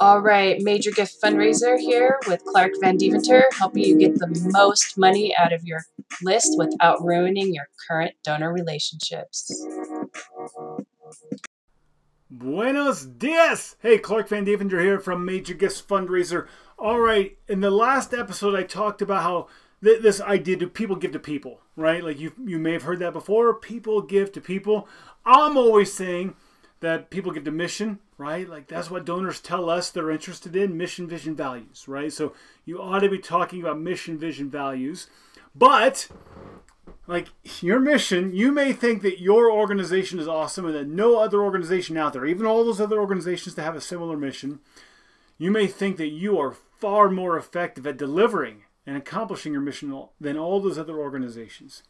All right, major gift fundraiser here with Clark Van Deventer, helping you get the most money out of your list without ruining your current donor relationships. Buenos dias! Hey, Clark Van Deventer here from Major Gifts Fundraiser. All right, in the last episode, I talked about how th- this idea do people give to people, right? Like you, you may have heard that before. People give to people. I'm always saying that people give to mission, right? Like that's what donors tell us they're interested in mission, vision, values, right? So you ought to be talking about mission, vision, values. But like your mission, you may think that your organization is awesome and that no other organization out there, even all those other organizations that have a similar mission, you may think that you are far more effective at delivering and accomplishing your mission than all those other organizations.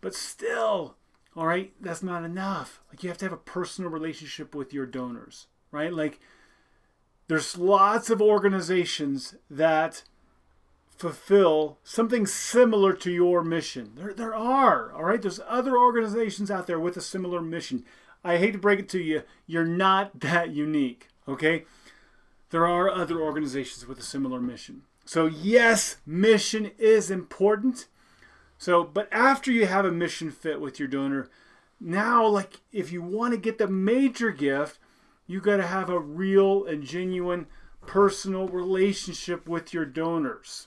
But still, all right, that's not enough. Like you have to have a personal relationship with your donors, right? Like there's lots of organizations that fulfill something similar to your mission. There, there are, all right? There's other organizations out there with a similar mission. I hate to break it to you, you're not that unique, okay? There are other organizations with a similar mission. So, yes, mission is important. So, but after you have a mission fit with your donor, now, like, if you want to get the major gift, you got to have a real and genuine personal relationship with your donors.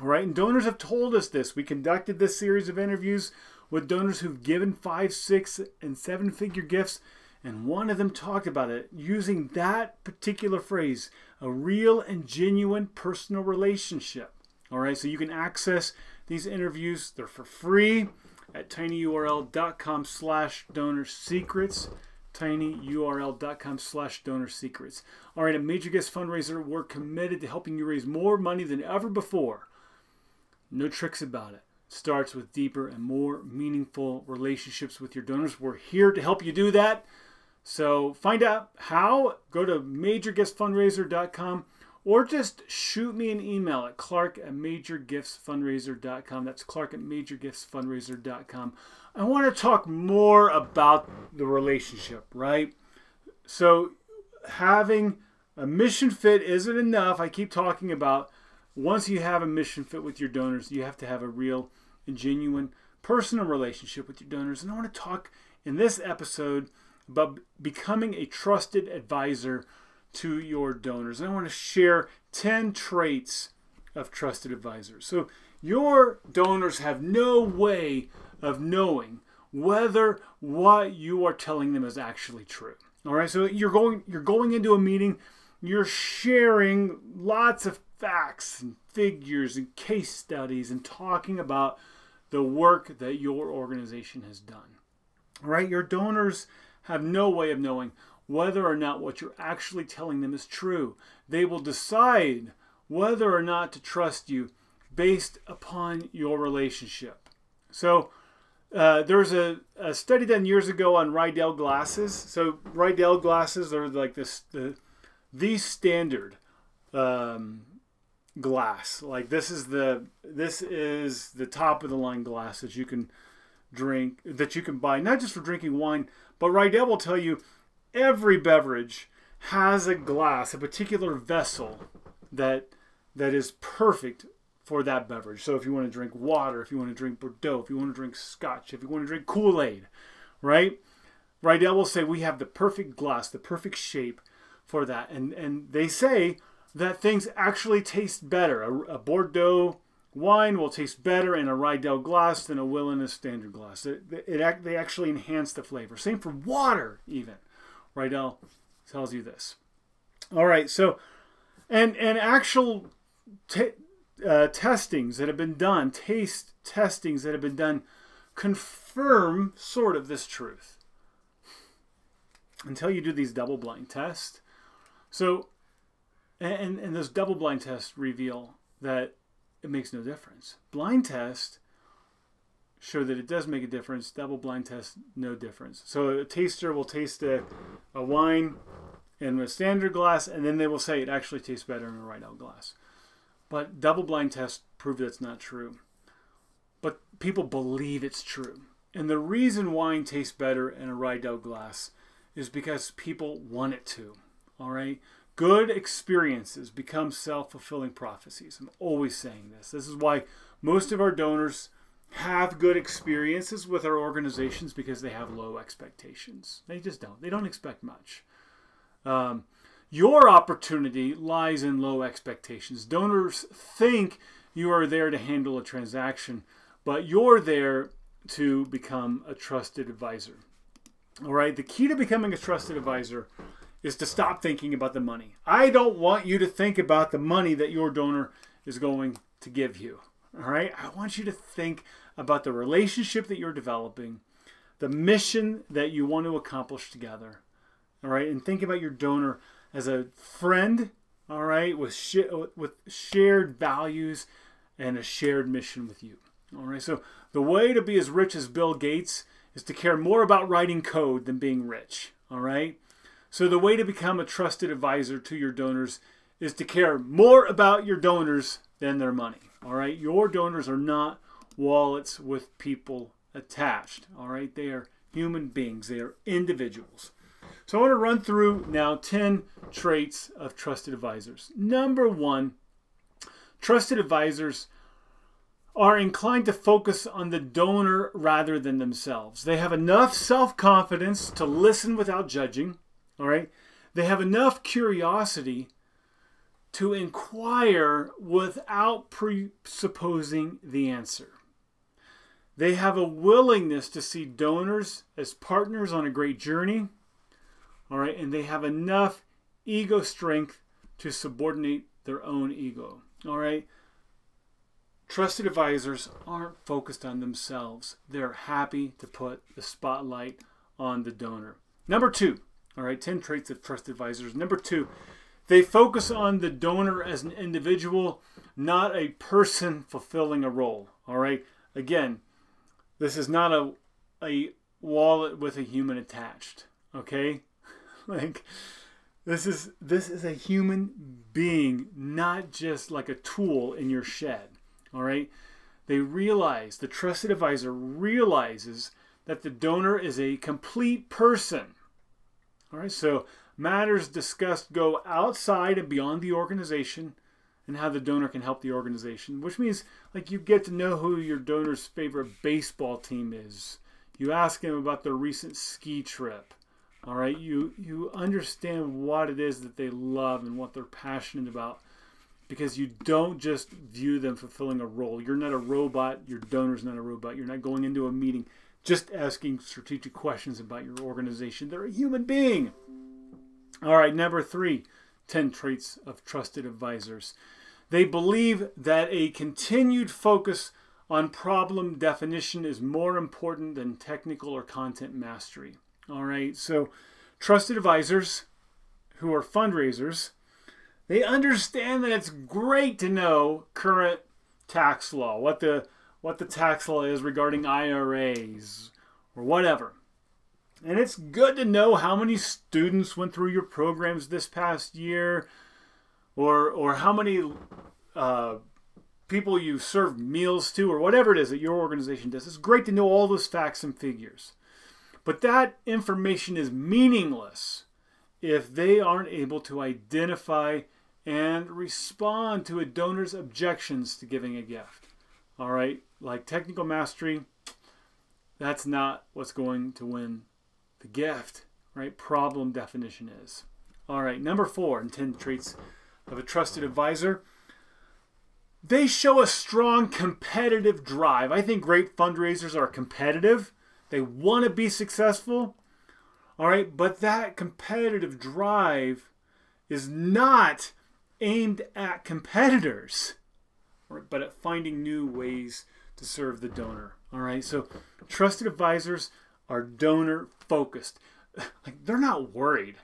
All right, and donors have told us this. We conducted this series of interviews with donors who've given five, six, and seven figure gifts, and one of them talked about it using that particular phrase a real and genuine personal relationship. All right, so you can access these interviews, they're for free at tinyurl.com slash donor secrets tinyurl.com slash donor secrets all right a Major Gifts Fundraiser we're committed to helping you raise more money than ever before no tricks about it. Starts with deeper and more meaningful relationships with your donors. We're here to help you do that. So find out how. Go to majorgiftsfundraiser.com or just shoot me an email at clark at majorgiftsfundraiser.com. That's clark at majorgiftsfundraiser.com. I want to talk more about the relationship, right? So having a mission fit isn't enough. I keep talking about once you have a mission fit with your donors, you have to have a real and genuine personal relationship with your donors. And I want to talk in this episode about becoming a trusted advisor to your donors. And I want to share 10 traits of trusted advisors. So your donors have no way of knowing whether what you are telling them is actually true. All right? So you're going you're going into a meeting, you're sharing lots of facts and figures and case studies and talking about the work that your organization has done. Right? Your donors have no way of knowing whether or not what you're actually telling them is true. They will decide whether or not to trust you based upon your relationship. So, uh, a, a, study done years ago on Riedel glasses. So Riedel glasses are like this the the standard um, glass. Like this is the this is the top of the line glass that you can drink that you can buy not just for drinking wine, but Riedel will tell you every beverage has a glass, a particular vessel that that is perfect for that beverage. So if you want to drink water, if you want to drink Bordeaux, if you want to drink Scotch, if you want to drink Kool-Aid, right? Riedel will say we have the perfect glass, the perfect shape for that. And and they say that things actually taste better. A, a, Bordeaux wine will taste better in a Riedel glass than it will in a standard glass. It, it, it, they actually enhance the flavor. Same for water, even. Riedel tells you this. All right, so and and actual t- uh, testings that have been done, taste testings that have been done, confirm sort of this truth. Until you do these double blind tests. So and, and those double blind tests reveal that it makes no difference. Blind test show that it does make a difference. Double blind test, no difference. So a taster will taste a, a wine in a standard glass, and then they will say it actually tastes better in a Riedel glass. But double blind tests prove that's not true. But people believe it's true. And the reason wine tastes better in a Riedel glass is because people want it to. All right? good experiences become self fulfilling prophecies. I'm always saying this. This is why most of our donors have good experiences with our organizations because they have low expectations. They just don't. They don't expect much. Um, your opportunity lies in low expectations. Donors think you are there to handle a transaction, but you're there to become a trusted advisor. All right, the key to becoming a trusted advisor is to stop thinking about the money. I don't want you to think about the money that your donor is going to give you. All right, I want you to think about the relationship that you're developing, the mission that you want to accomplish together. All right, and think about your donor as a friend, all right, with sh- with shared values and a shared mission with you. All right. So the way to be as rich as Bill Gates is to care more about writing code than being rich. All right. So the way to become a trusted advisor to your donors is to care more about your donors than their money. All right. Your donors are not wallets with people attached. All right. They are human beings. They are individuals. So I want to run through now 10 traits of trusted advisors. Number one, trusted advisors are inclined to focus on the donor rather than themselves. They have enough self confidence to listen without judging. All right. They have enough curiosity to inquire without presupposing the answer. They have a willingness to see donors as partners on a great journey. All right. And they have enough ego strength to subordinate their own ego. All right. Trusted advisors aren't focused on themselves. They're happy to put the spotlight on the donor. Number two, all right, 10 traits of trusted advisors. Number two, they focus on the donor as an individual, not a person fulfilling a role. All right, again, this is not a, a wallet with a human attached. Okay, like this is this is a human being, not just like a tool in your shed. All right. They realize, the trusted advisor realizes that the donor is a complete person. All right. So matters discussed go outside and beyond the organization and how the donor can help the organization, which means like you get to know who your donor's favorite baseball team is. You ask him about their recent ski trip. All right, you you understand what it is that they love and what they're passionate about because you don't just view them fulfilling a role. You're not a robot. Your donor's not a robot. You're not going into a meeting just asking strategic questions about your organization. They're a human being. All right, number three 10 traits of trusted advisors. They believe that a continued focus on problem definition is more important than technical or content mastery. All right, so trusted advisors who are fundraisers they understand that it's great to know current tax law, what the what the tax law is regarding IRAs or whatever. And it's good to know how many students went through your programs this past year, or or how many uh, people you served meals to, or whatever it is that your organization does. It's great to know all those facts and figures. But that information is meaningless if they aren't able to identify and respond to a donor's objections to giving a gift. All right, like technical mastery, that's not what's going to win the gift, right? Problem definition is. All right, number four in 10 traits of a trusted advisor. They show a strong competitive drive. I think great fundraisers are competitive. They want to be successful. All right, but that competitive drive is not aimed at competitors, but at finding new ways to serve the donor. All right, so trusted advisors are donor focused. Like they're not worried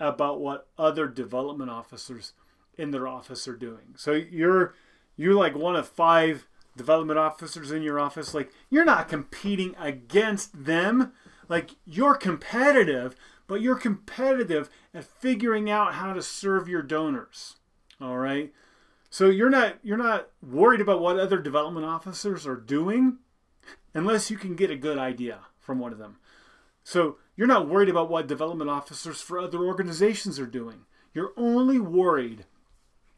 about what other development officers in their office are doing. So you're you're like one of five development officers in your office. Like you're not competing against them. Like you're competitive, but you're competitive at figuring out how to serve your donors. All right. So you're not you're not worried about what other development officers are doing unless you can get a good idea from one of them. So you're not worried about what development officers for other organizations are doing. You're only worried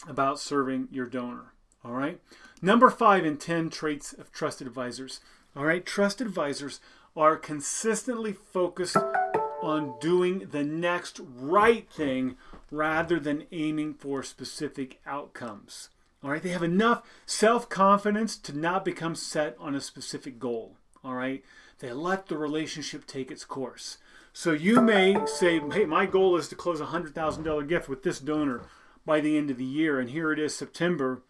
about serving your donor. All right. Number five in 10 traits of trusted advisors. All right. Trusted advisors are consistently focused on doing the next right thing rather than aiming for specific outcomes. All right. They have enough self confidence to not become set on a specific goal. All right. They let the relationship take its course. So you may say, hey, my goal is to close a $100,000 gift with this donor by the end of the year. And here it is September.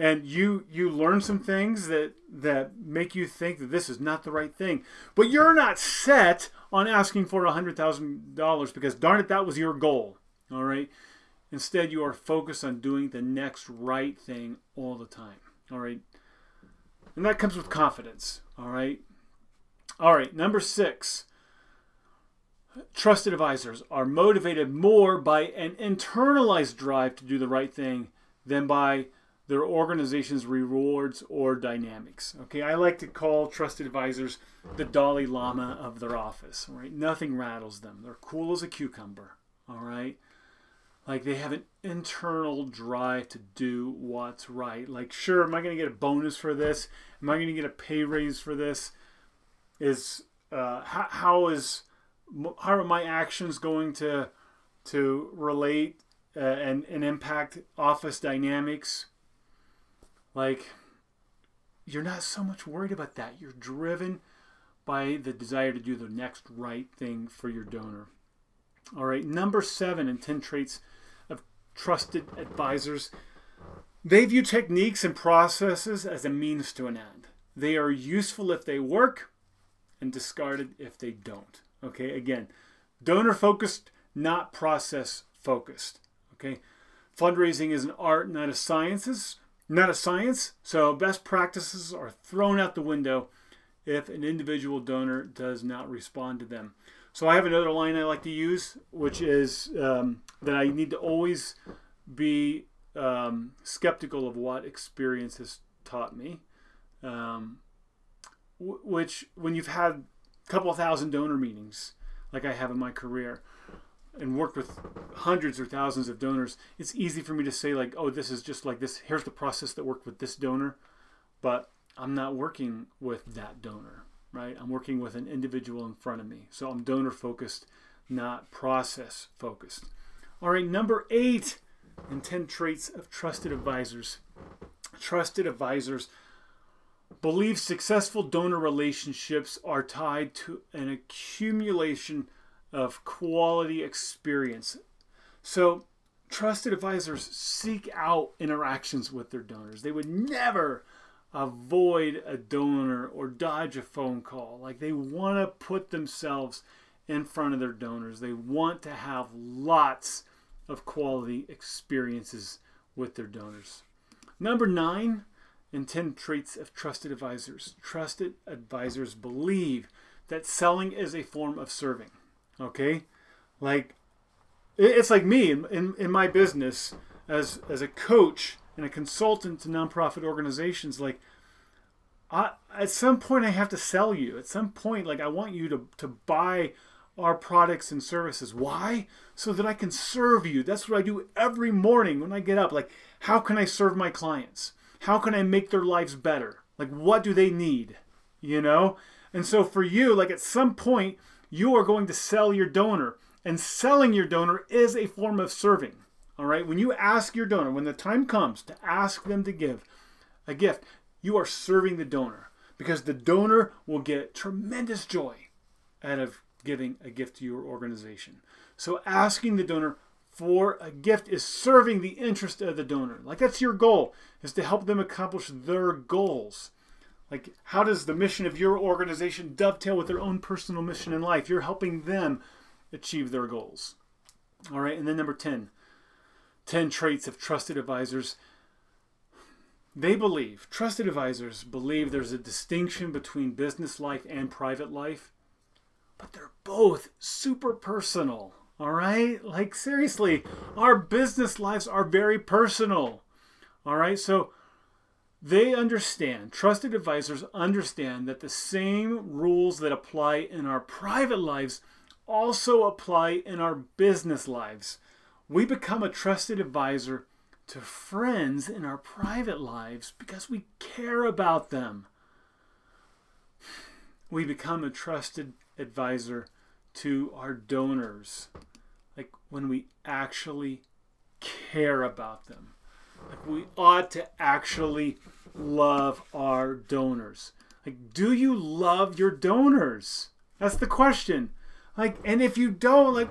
And you you learn some things that that make you think that this is not the right thing. But you're not set on asking for a hundred thousand dollars because darn it, that was your goal. All right. Instead, you are focused on doing the next right thing all the time. All right. And that comes with confidence. All right. All right. Number six trusted advisors are motivated more by an internalized drive to do the right thing than by their organization's rewards or dynamics. Okay, I like to call trusted advisors the Dalai Lama of their office. Right, nothing rattles them. They're cool as a cucumber. All right, like they have an internal drive to do what's right. Like, sure, am I going to get a bonus for this? Am I going to get a pay raise for this? Is uh, how, how is how are my actions going to to relate uh, and and impact office dynamics? Like you're not so much worried about that. You're driven by the desire to do the next right thing for your donor. All right, number seven in 10 traits of trusted advisors. They view techniques and processes as a means to an end. They are useful if they work and discarded if they don't. Okay, again, donor focused, not process focused. Okay, fundraising is an art, not a sciences, not a science. So best practices are thrown out the window if an individual donor does not respond to them. So I have another line I like to use, which is um, that I need to always be um, skeptical of what experience has taught me. Um, which, when you've had a couple thousand donor meetings like I have in my career and worked with hundreds or thousands of donors, it's easy for me to say like, oh, this is just like this. Here's the process that worked with this donor, but I'm not working with that donor, right? I'm working with an individual in front of me. So I'm donor focused, not process focused. All right, number eight in 10 traits of trusted advisors. Trusted advisors believe successful donor relationships are tied to an accumulation of quality experience. So, trusted advisors seek out interactions with their donors. They would never avoid a donor or dodge a phone call. Like they want to put themselves in front of their donors. They want to have lots of quality experiences with their donors. Number nine, and 10 traits of trusted advisors. Trusted advisors believe that selling is a form of serving. Okay? Like, it's like me in, in, my business as, as a coach and a consultant to nonprofit organizations. Like, I, at some point, I have to sell you. At some point, like, I want you to, to buy our products and services. Why? So that I can serve you. That's what I do every morning when I get up. Like, how can I serve my clients? How can I make their lives better? Like, what do they need? You know? And so for you, like at some point, you are going to sell your donor. And selling your donor is a form of serving. All right? When you ask your donor, when the time comes to ask them to give a gift, you are serving the donor because the donor will get tremendous joy out of giving a gift to your organization. So asking the donor for a gift is serving the interest of the donor. Like that's your goal, is to help them accomplish their goals. Like, how does the mission of your organization dovetail with their own personal mission in life? You're helping them achieve their goals. All right, and then number 10 10 traits of trusted advisors. They believe, trusted advisors believe there's a distinction between business life and private life, but they're both super personal. All right? Like, seriously, our business lives are very personal. All right? So, they understand, trusted advisors understand that the same rules that apply in our private lives also apply in our business lives. We become a trusted advisor to friends in our private lives because we care about them. We become a trusted advisor to our donors, like when we actually care about them. Like we ought to actually love our donors. Like, do you love your donors? That's the question. Like, and if you don't, like,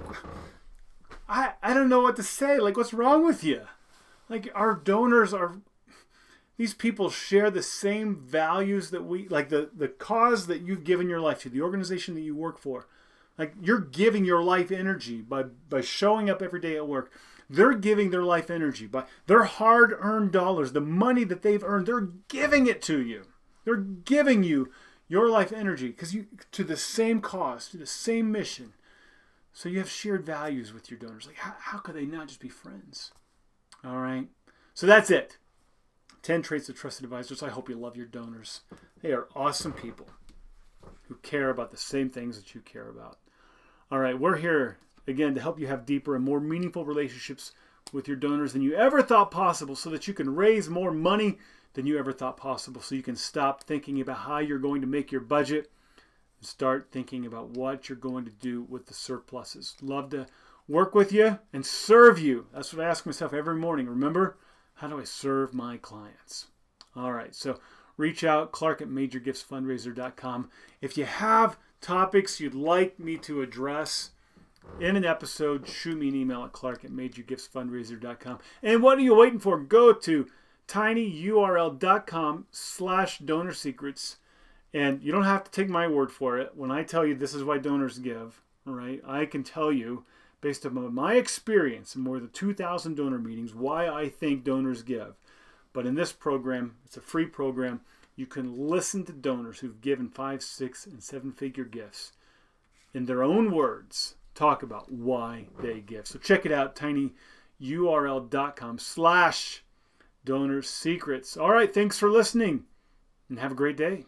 I I don't know what to say. Like, what's wrong with you? Like, our donors are these people share the same values that we like the the cause that you've given your life to, the organization that you work for. Like, you're giving your life energy by by showing up every day at work. They're giving their life energy by their hard-earned dollars, the money that they've earned. They're giving it to you. They're giving you your life energy because you to the same cause, to the same mission. So you have shared values with your donors. Like how, how could they not just be friends? All right. So that's it. 10 traits of trusted advisors. I hope you love your donors. They are awesome people who care about the same things that you care about. All right, we're here again to help you have deeper and more meaningful relationships with your donors than you ever thought possible so that you can raise more money than you ever thought possible so you can stop thinking about how you're going to make your budget and start thinking about what you're going to do with the surpluses. Love to work with you and serve you. That's what I ask myself every morning. Remember, how do I serve my clients? All right, so reach out, clark at majorgiftsfundraiser.com. If you have topics you'd like me to address, in an episode, shoot me an email at clark at majorgiftsfundraiser.com. And what are you waiting for? Go to tinyurl.com slash donor secrets. And you don't have to take my word for it. When I tell you this is why donors give, right? I can tell you based on my experience in more than 2,000 donor meetings why I think donors give. But in this program, it's a free program. You can listen to donors who've given five, six, and seven figure gifts in their own words talk about why they give. So check it out, tinyurl.com slash donor secrets. All right, thanks for listening and have a great day.